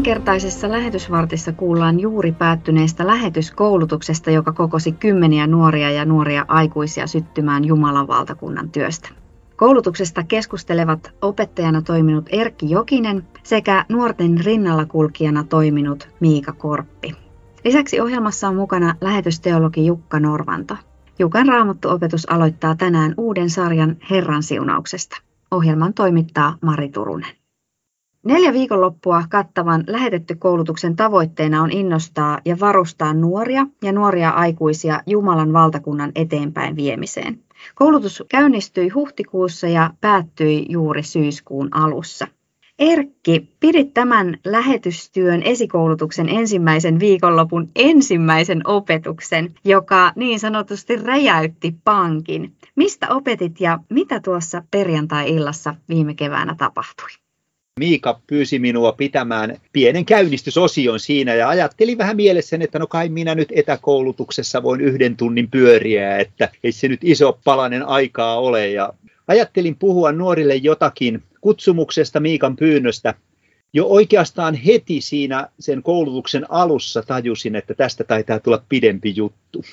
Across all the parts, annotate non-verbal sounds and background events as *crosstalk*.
Tämänkertaisessa lähetysvartissa kuullaan juuri päättyneestä lähetyskoulutuksesta, joka kokosi kymmeniä nuoria ja nuoria aikuisia syttymään Jumalan valtakunnan työstä. Koulutuksesta keskustelevat opettajana toiminut Erkki Jokinen sekä nuorten rinnalla kulkijana toiminut Miika Korppi. Lisäksi ohjelmassa on mukana lähetysteologi Jukka Norvanto. Jukan raamattuopetus aloittaa tänään uuden sarjan Herran siunauksesta. Ohjelman toimittaa Mari Turunen. Neljä viikonloppua kattavan lähetetty koulutuksen tavoitteena on innostaa ja varustaa nuoria ja nuoria aikuisia Jumalan valtakunnan eteenpäin viemiseen. Koulutus käynnistyi huhtikuussa ja päättyi juuri syyskuun alussa. Erkki, pidit tämän lähetystyön esikoulutuksen ensimmäisen viikonlopun ensimmäisen opetuksen, joka niin sanotusti räjäytti pankin. Mistä opetit ja mitä tuossa perjantai-illassa viime keväänä tapahtui? Miika pyysi minua pitämään pienen käynnistysosion siinä ja ajattelin vähän mielessäni, että no kai minä nyt etäkoulutuksessa voin yhden tunnin pyöriä, että ei se nyt iso palanen aikaa ole. Ja ajattelin puhua nuorille jotakin kutsumuksesta Miikan pyynnöstä. Jo oikeastaan heti siinä sen koulutuksen alussa tajusin, että tästä taitaa tulla pidempi juttu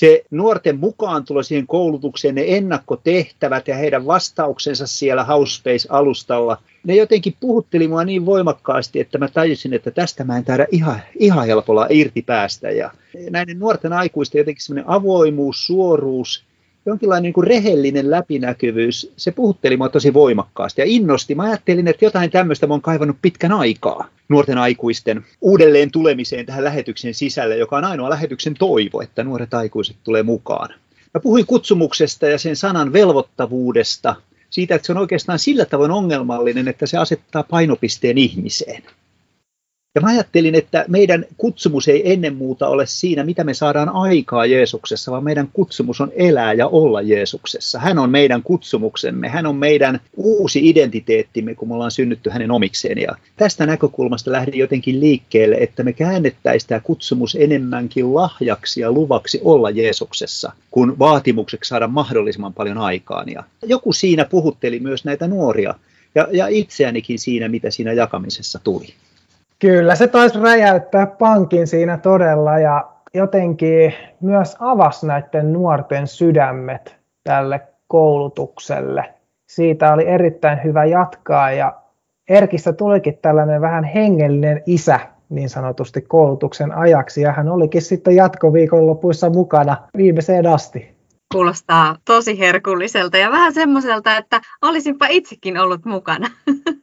se nuorten mukaan tulo siihen koulutukseen, ne ennakkotehtävät ja heidän vastauksensa siellä Housespace-alustalla, ne jotenkin puhutteli mua niin voimakkaasti, että mä tajusin, että tästä mä en taida ihan, ihan helpolla irti päästä. Ja näiden nuorten aikuisten jotenkin semmoinen avoimuus, suoruus, jonkinlainen niin kuin rehellinen läpinäkyvyys, se puhutteli mua tosi voimakkaasti ja innosti. Mä ajattelin, että jotain tämmöistä mä oon kaivannut pitkän aikaa nuorten aikuisten uudelleen tulemiseen tähän lähetyksen sisälle, joka on ainoa lähetyksen toivo, että nuoret aikuiset tulee mukaan. Mä puhuin kutsumuksesta ja sen sanan velvoittavuudesta, siitä, että se on oikeastaan sillä tavoin ongelmallinen, että se asettaa painopisteen ihmiseen. Ja mä ajattelin, että meidän kutsumus ei ennen muuta ole siinä, mitä me saadaan aikaa Jeesuksessa, vaan meidän kutsumus on elää ja olla Jeesuksessa. Hän on meidän kutsumuksemme, hän on meidän uusi identiteettimme, kun me ollaan synnytty hänen omikseen. Ja tästä näkökulmasta lähdin jotenkin liikkeelle, että me käännettäisiin tämä kutsumus enemmänkin lahjaksi ja luvaksi olla Jeesuksessa, kun vaatimukseksi saada mahdollisimman paljon aikaan. Ja joku siinä puhutteli myös näitä nuoria ja, ja itseänikin siinä, mitä siinä jakamisessa tuli. Kyllä, se taisi räjäyttää pankin siinä todella ja jotenkin myös avasi näiden nuorten sydämet tälle koulutukselle. Siitä oli erittäin hyvä jatkaa ja Erkistä tulikin tällainen vähän hengellinen isä niin sanotusti koulutuksen ajaksi ja hän olikin sitten jatkoviikonlopuissa mukana viimeiseen asti. Kuulostaa tosi herkulliselta ja vähän semmoiselta, että olisinpa itsekin ollut mukana. *laughs*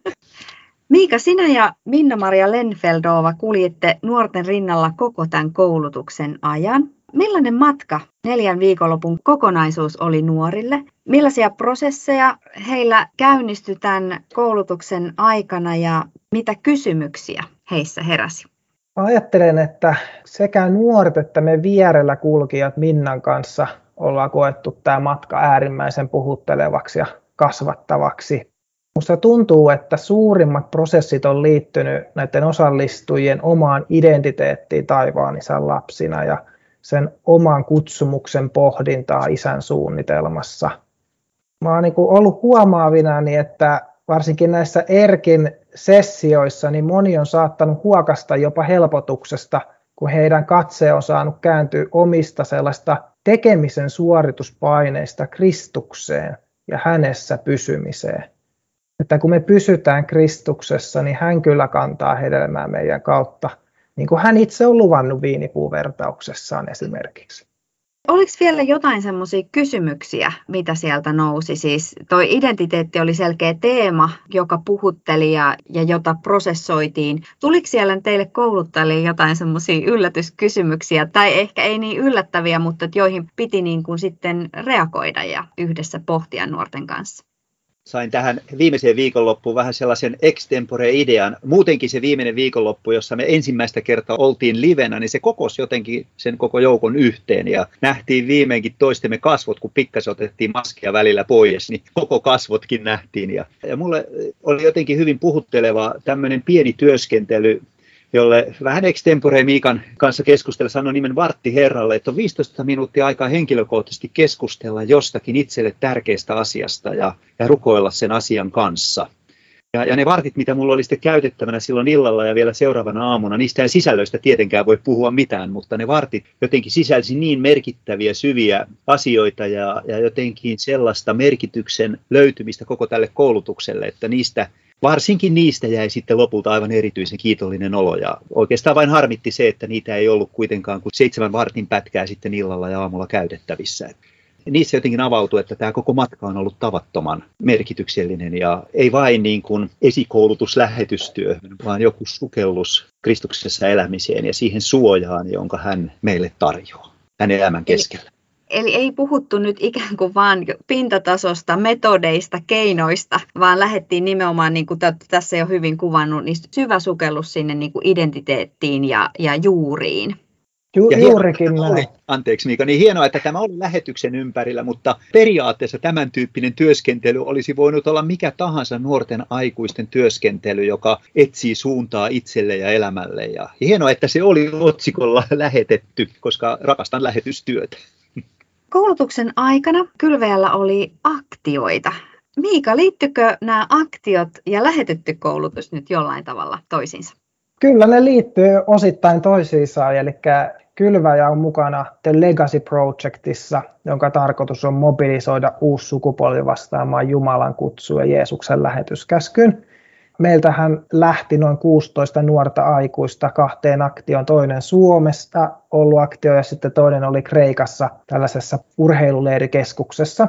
Miika, sinä ja Minna-Maria Lenfeldova kuljitte nuorten rinnalla koko tämän koulutuksen ajan. Millainen matka neljän viikonlopun kokonaisuus oli nuorille? Millaisia prosesseja heillä käynnistyi tämän koulutuksen aikana ja mitä kysymyksiä heissä heräsi? Ajattelen, että sekä nuoret että me vierellä kulkijat Minnan kanssa ollaan koettu tämä matka äärimmäisen puhuttelevaksi ja kasvattavaksi. Minusta tuntuu, että suurimmat prosessit on liittynyt näiden osallistujien omaan identiteettiin taivaan isän lapsina ja sen oman kutsumuksen pohdintaa isän suunnitelmassa. Mä oon niin ollut huomaavinani, että varsinkin näissä Erkin sessioissa niin moni on saattanut huokasta jopa helpotuksesta, kun heidän katse on saanut kääntyä omista sellaista tekemisen suorituspaineista Kristukseen ja hänessä pysymiseen että kun me pysytään Kristuksessa, niin hän kyllä kantaa hedelmää meidän kautta, niin kuin hän itse on luvannut viinipuuvertauksessaan esimerkiksi. Oliko vielä jotain semmoisia kysymyksiä, mitä sieltä nousi? Siis toi identiteetti oli selkeä teema, joka puhutteli ja, ja jota prosessoitiin. Tuliko siellä teille kouluttajille jotain semmoisia yllätyskysymyksiä, tai ehkä ei niin yllättäviä, mutta joihin piti niin kuin sitten reagoida ja yhdessä pohtia nuorten kanssa? Sain tähän viimeiseen viikonloppuun vähän sellaisen extempore-idean. Muutenkin se viimeinen viikonloppu, jossa me ensimmäistä kertaa oltiin livenä, niin se kokosi jotenkin sen koko joukon yhteen ja nähtiin viimeinkin toistemme kasvot, kun pikkasen otettiin maskia välillä pois, niin koko kasvotkin nähtiin. Ja, ja mulle oli jotenkin hyvin puhutteleva tämmöinen pieni työskentely jolle vähän extempore Miikan kanssa keskustella sanoi nimen Vartti Herralle, että on 15 minuuttia aikaa henkilökohtaisesti keskustella jostakin itselle tärkeästä asiasta ja, ja rukoilla sen asian kanssa. Ja, ja ne vartit, mitä mulla oli sitten käytettävänä silloin illalla ja vielä seuraavana aamuna, niistä ei sisällöistä tietenkään voi puhua mitään, mutta ne vartit jotenkin sisälsi niin merkittäviä, syviä asioita ja, ja jotenkin sellaista merkityksen löytymistä koko tälle koulutukselle, että niistä varsinkin niistä jäi sitten lopulta aivan erityisen kiitollinen olo ja oikeastaan vain harmitti se, että niitä ei ollut kuitenkaan kuin seitsemän vartin pätkää sitten illalla ja aamulla käytettävissä niissä jotenkin avautui, että tämä koko matka on ollut tavattoman merkityksellinen ja ei vain niin kuin esikoulutus lähetystyöhön, vaan joku sukellus Kristuksessa elämiseen ja siihen suojaan, jonka hän meille tarjoaa hänen elämän keskellä. Eli ei puhuttu nyt ikään kuin vaan pintatasosta, metodeista, keinoista, vaan lähdettiin nimenomaan, niin kuin tässä jo hyvin kuvannut, niin syvä sukellus sinne niin kuin identiteettiin ja, ja juuriin. Ju, ja juurikin hienoa, näin. Anteeksi Miika, niin hienoa, että tämä oli lähetyksen ympärillä, mutta periaatteessa tämän tyyppinen työskentely olisi voinut olla mikä tahansa nuorten aikuisten työskentely, joka etsii suuntaa itselle ja elämälle. Ja hienoa, että se oli otsikolla lähetetty, koska rakastan lähetystyötä. Koulutuksen aikana kylveällä oli aktioita. Miika, liittyykö nämä aktiot ja lähetetty koulutus nyt jollain tavalla toisiinsa? Kyllä ne liittyy osittain toisiinsa, eli kylväjä on mukana The Legacy Projectissa, jonka tarkoitus on mobilisoida uusi sukupolvi vastaamaan Jumalan kutsua Jeesuksen lähetyskäskyn. Meiltähän lähti noin 16 nuorta aikuista kahteen aktioon, toinen Suomesta ollut aktio ja sitten toinen oli Kreikassa tällaisessa urheiluleirikeskuksessa.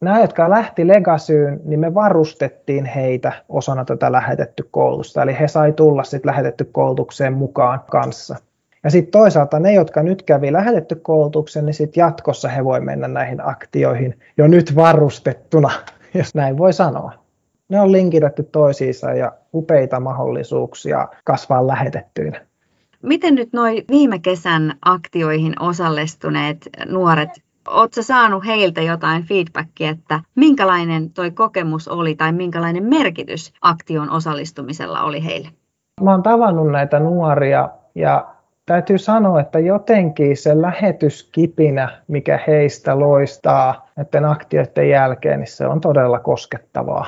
Nämä, jotka lähti Legasyyn, niin me varustettiin heitä osana tätä lähetetty koulutusta, eli he sai tulla sitten lähetetty koulutukseen mukaan kanssa. Ja sitten toisaalta ne, jotka nyt kävi lähetetty koulutuksen, niin sitten jatkossa he voi mennä näihin aktioihin jo nyt varustettuna, *laughs* jos näin voi sanoa. Ne on linkitetty toisiinsa ja upeita mahdollisuuksia kasvaa lähetettyinä. Miten nyt noin viime kesän aktioihin osallistuneet nuoret Oletko saanut heiltä jotain feedbackia, että minkälainen toi kokemus oli tai minkälainen merkitys aktion osallistumisella oli heille? Mä oon tavannut näitä nuoria ja täytyy sanoa, että jotenkin se lähetyskipinä, mikä heistä loistaa näiden aktioiden jälkeen, niin se on todella koskettavaa.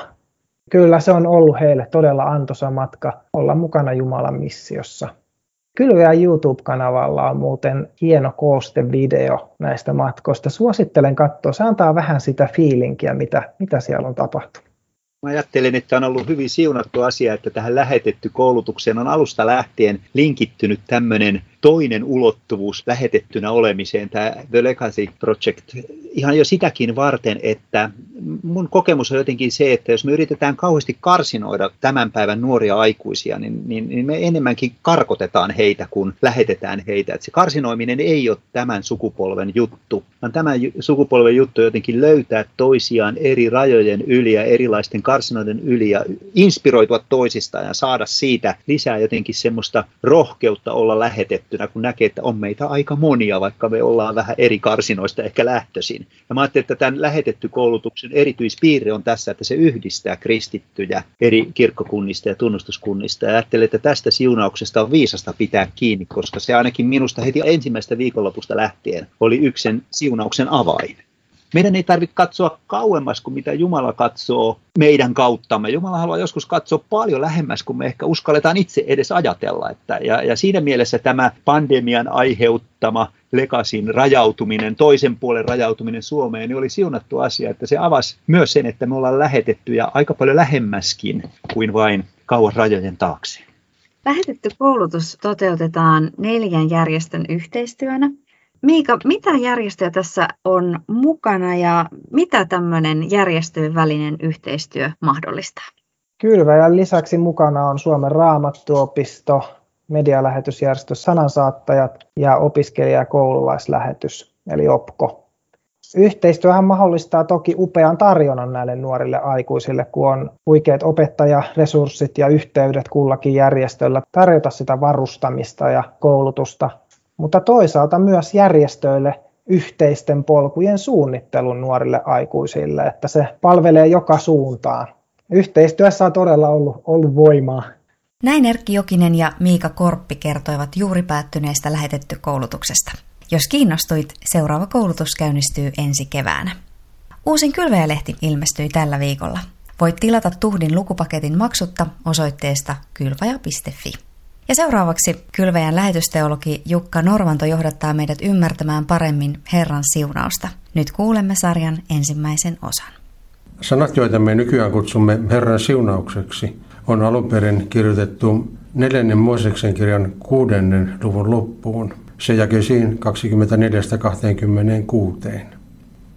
Kyllä se on ollut heille todella antoisa matka olla mukana Jumalan missiossa. Kyllä YouTube-kanavalla on muuten hieno kooste-video näistä matkoista. Suosittelen katsoa, se antaa vähän sitä fiilinkiä, mitä, mitä siellä on tapahtunut. Mä ajattelen, että on ollut hyvin siunattu asia, että tähän lähetetty koulutukseen on alusta lähtien linkittynyt tämmöinen toinen ulottuvuus lähetettynä olemiseen, tämä The Legacy Project, ihan jo sitäkin varten, että mun kokemus on jotenkin se, että jos me yritetään kauheasti karsinoida tämän päivän nuoria aikuisia, niin, niin, niin me enemmänkin karkotetaan heitä, kun lähetetään heitä. Että se karsinoiminen ei ole tämän sukupolven juttu, vaan tämän sukupolven juttu jotenkin löytää toisiaan eri rajojen yli ja erilaisten karsinoiden yli ja inspiroitua toisistaan ja saada siitä lisää jotenkin semmoista rohkeutta olla lähetetty lähetettynä, kun näkee, että on meitä aika monia, vaikka me ollaan vähän eri karsinoista ehkä lähtöisin. Ja mä ajattelin, että tämän lähetetty koulutuksen erityispiirre on tässä, että se yhdistää kristittyjä eri kirkkokunnista ja tunnustuskunnista. Ja ajattelin, että tästä siunauksesta on viisasta pitää kiinni, koska se ainakin minusta heti ensimmäistä viikonlopusta lähtien oli yksen siunauksen avain. Meidän ei tarvitse katsoa kauemmas kuin mitä Jumala katsoo meidän kauttamme. Jumala haluaa joskus katsoa paljon lähemmäs kuin me ehkä uskalletaan itse edes ajatella. Että, ja, ja siinä mielessä tämä pandemian aiheuttama lekasin rajautuminen, toisen puolen rajautuminen Suomeen, niin oli siunattu asia, että se avasi myös sen, että me ollaan lähetetty ja aika paljon lähemmäskin kuin vain kauan rajojen taakse. Lähetetty koulutus toteutetaan neljän järjestön yhteistyönä. Miika, mitä järjestöjä tässä on mukana ja mitä tämmöinen järjestöjen välinen yhteistyö mahdollistaa? Kylväjän lisäksi mukana on Suomen raamattuopisto, medialähetysjärjestö Sanansaattajat ja opiskelija- ja koululaislähetys, eli OPKO. Yhteistyöhän mahdollistaa toki upean tarjonnan näille nuorille aikuisille, kun on huikeat opettajaresurssit ja yhteydet kullakin järjestöllä tarjota sitä varustamista ja koulutusta mutta toisaalta myös järjestöille yhteisten polkujen suunnittelun nuorille aikuisille, että se palvelee joka suuntaan. Yhteistyössä on todella ollut, ollut voimaa. Näin Erkki Jokinen ja Miika Korppi kertoivat juuri päättyneestä lähetetty koulutuksesta. Jos kiinnostuit, seuraava koulutus käynnistyy ensi keväänä. Uusin kylväjälehti ilmestyi tällä viikolla. Voit tilata Tuhdin lukupaketin maksutta osoitteesta kylvaja.fi. Ja seuraavaksi kylväjän lähetysteologi Jukka Norvanto johdattaa meidät ymmärtämään paremmin Herran siunausta. Nyt kuulemme sarjan ensimmäisen osan. Sanat, joita me nykyään kutsumme Herran siunaukseksi, on alun perin kirjoitettu neljännen Mooseksen kirjan kuudennen luvun loppuun. Se jakeisiin 24-26.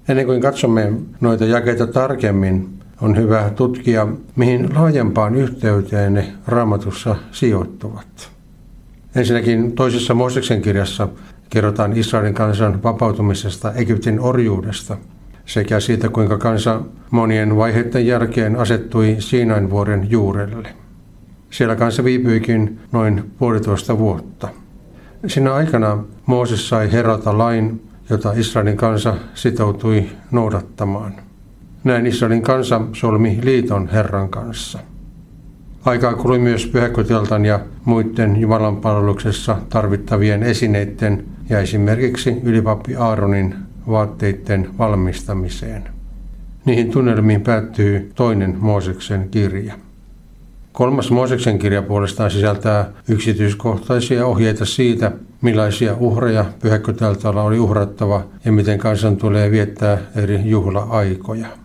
Ennen kuin katsomme noita jakeita tarkemmin, on hyvä tutkia, mihin laajempaan yhteyteen ne raamatussa sijoittuvat. Ensinnäkin toisessa Mooseksen kirjassa kerrotaan Israelin kansan vapautumisesta Egyptin orjuudesta sekä siitä, kuinka kansa monien vaiheiden jälkeen asettui Siinain vuoren juurelle. Siellä kanssa viipyikin noin puolitoista vuotta. Siinä aikana Mooses sai herrata lain, jota Israelin kansa sitoutui noudattamaan. Näin Israelin kansa solmi liiton Herran kanssa. Aikaa kului myös pyhäkoteltan ja muiden Jumalan palveluksessa tarvittavien esineiden ja esimerkiksi ylipappi Aaronin vaatteiden valmistamiseen. Niihin tunnelmiin päättyy toinen Mooseksen kirja. Kolmas Mooseksen kirja puolestaan sisältää yksityiskohtaisia ohjeita siitä, millaisia uhreja pyhäkköteltalla oli uhrattava ja miten kansan tulee viettää eri juhla-aikoja.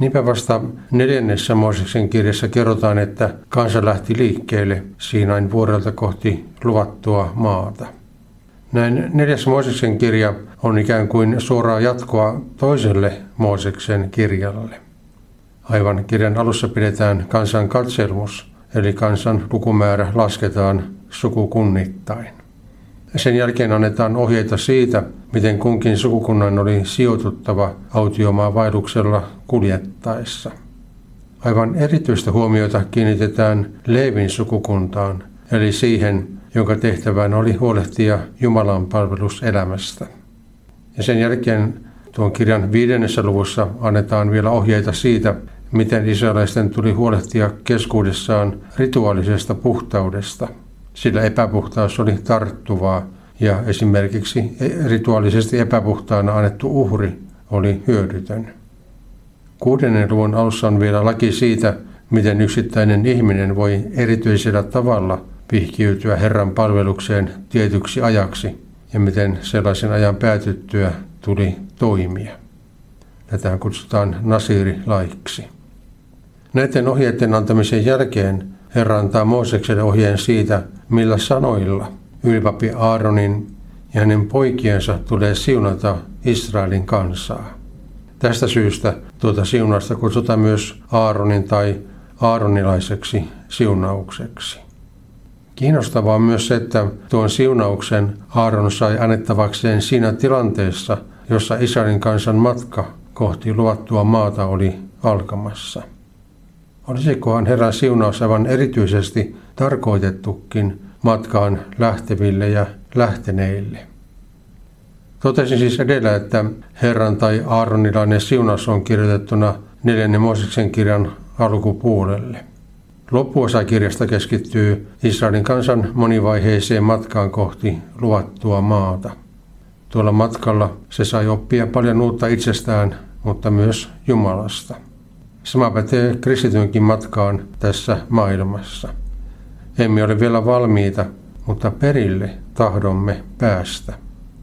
Niinpä vasta neljännessä Mooseksen kirjassa kerrotaan, että kansa lähti liikkeelle Siinain vuorelta kohti luvattua maata. Näin neljäs Mooseksen kirja on ikään kuin suoraa jatkoa toiselle Mooseksen kirjalle. Aivan kirjan alussa pidetään kansan katselmus, eli kansan lukumäärä lasketaan sukukunnittain. Sen jälkeen annetaan ohjeita siitä, miten kunkin sukukunnan oli sijoituttava autiomaan vaelluksella kuljettaessa. Aivan erityistä huomiota kiinnitetään Leevin sukukuntaan, eli siihen, jonka tehtävän oli huolehtia Jumalan palveluselämästä. Ja sen jälkeen tuon kirjan viidennessä luvussa annetaan vielä ohjeita siitä, miten israelaisten tuli huolehtia keskuudessaan rituaalisesta puhtaudesta, sillä epäpuhtaus oli tarttuvaa ja esimerkiksi rituaalisesti epäpuhtaana annettu uhri oli hyödytön. Kuudennen luvun alussa on vielä laki siitä, miten yksittäinen ihminen voi erityisellä tavalla vihkiytyä Herran palvelukseen tietyksi ajaksi ja miten sellaisen ajan päätyttyä tuli toimia. Tätä kutsutaan nasirilaiksi. Näiden ohjeiden antamisen jälkeen Herra antaa Moosekselle ohjeen siitä, millä sanoilla ylpapi Aaronin ja hänen poikiensa tulee siunata Israelin kansaa. Tästä syystä tuota siunausta kutsutaan myös Aaronin tai aaronilaiseksi siunaukseksi. Kiinnostavaa on myös se, että tuon siunauksen Aaron sai annettavakseen siinä tilanteessa, jossa Israelin kansan matka kohti luvattua maata oli alkamassa. Olisikohan Herran siunaus aivan erityisesti tarkoitettukin matkaan lähteville ja lähteneille? Totesin siis edellä, että Herran tai Aaronilainen siunaus on kirjoitettuna neljännen Mooseksen kirjan alkupuolelle. Loppuosa kirjasta keskittyy Israelin kansan monivaiheiseen matkaan kohti luvattua maata. Tuolla matkalla se sai oppia paljon uutta itsestään, mutta myös Jumalasta. Sama pätee kristitynkin matkaan tässä maailmassa. Emme ole vielä valmiita, mutta perille tahdomme päästä.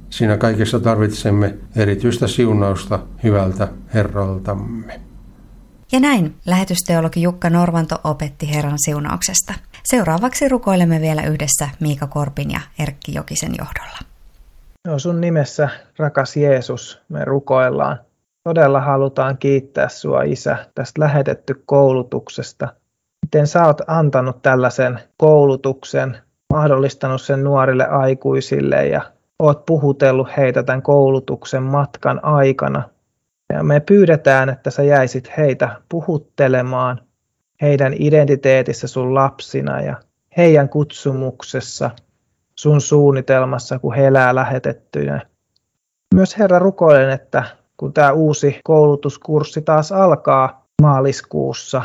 Siinä kaikessa tarvitsemme erityistä siunausta hyvältä Herraltamme. Ja näin lähetysteologi Jukka Norvanto opetti Herran siunauksesta. Seuraavaksi rukoilemme vielä yhdessä Miika Korpin ja Erkki Jokisen johdolla. No sun nimessä, rakas Jeesus, me rukoillaan. Todella halutaan kiittää sua, Isä, tästä lähetetty koulutuksesta. Miten sä oot antanut tällaisen koulutuksen, mahdollistanut sen nuorille aikuisille ja oot puhutellut heitä tämän koulutuksen matkan aikana – ja me pyydetään, että sä jäisit heitä puhuttelemaan heidän identiteetissä sun lapsina ja heidän kutsumuksessa, sun suunnitelmassa, kun he elää lähetettyinä. Myös Herra rukoilen, että kun tämä uusi koulutuskurssi taas alkaa maaliskuussa,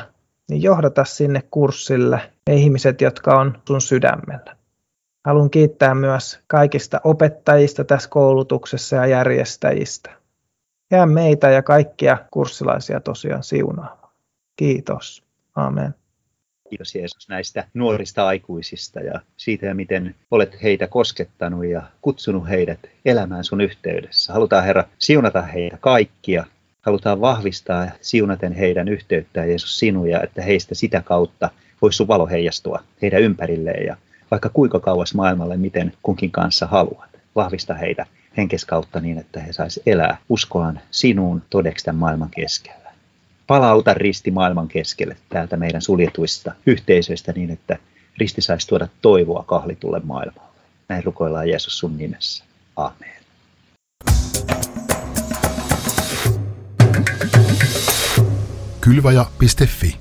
niin johdata sinne kurssille ne ihmiset, jotka on sun sydämellä. Haluan kiittää myös kaikista opettajista tässä koulutuksessa ja järjestäjistä jää meitä ja kaikkia kurssilaisia tosiaan siunaamaan. Kiitos. Amen. Kiitos Jeesus näistä nuorista aikuisista ja siitä, miten olet heitä koskettanut ja kutsunut heidät elämään sun yhteydessä. Halutaan Herra siunata heitä kaikkia. Halutaan vahvistaa siunaten heidän yhteyttään Jeesus sinuja, että heistä sitä kautta voisi sun valo heijastua heidän ympärilleen ja vaikka kuinka kauas maailmalle, miten kunkin kanssa haluat. Vahvista heitä henkes kautta niin, että he saisi elää uskoaan sinuun todeksi tämän maailman keskellä. Palauta risti maailman keskelle täältä meidän suljetuista yhteisöistä niin, että risti saisi tuoda toivoa kahlitulle maailmalle. Näin rukoillaan Jeesus sun nimessä. Amen. Kylvaja.fi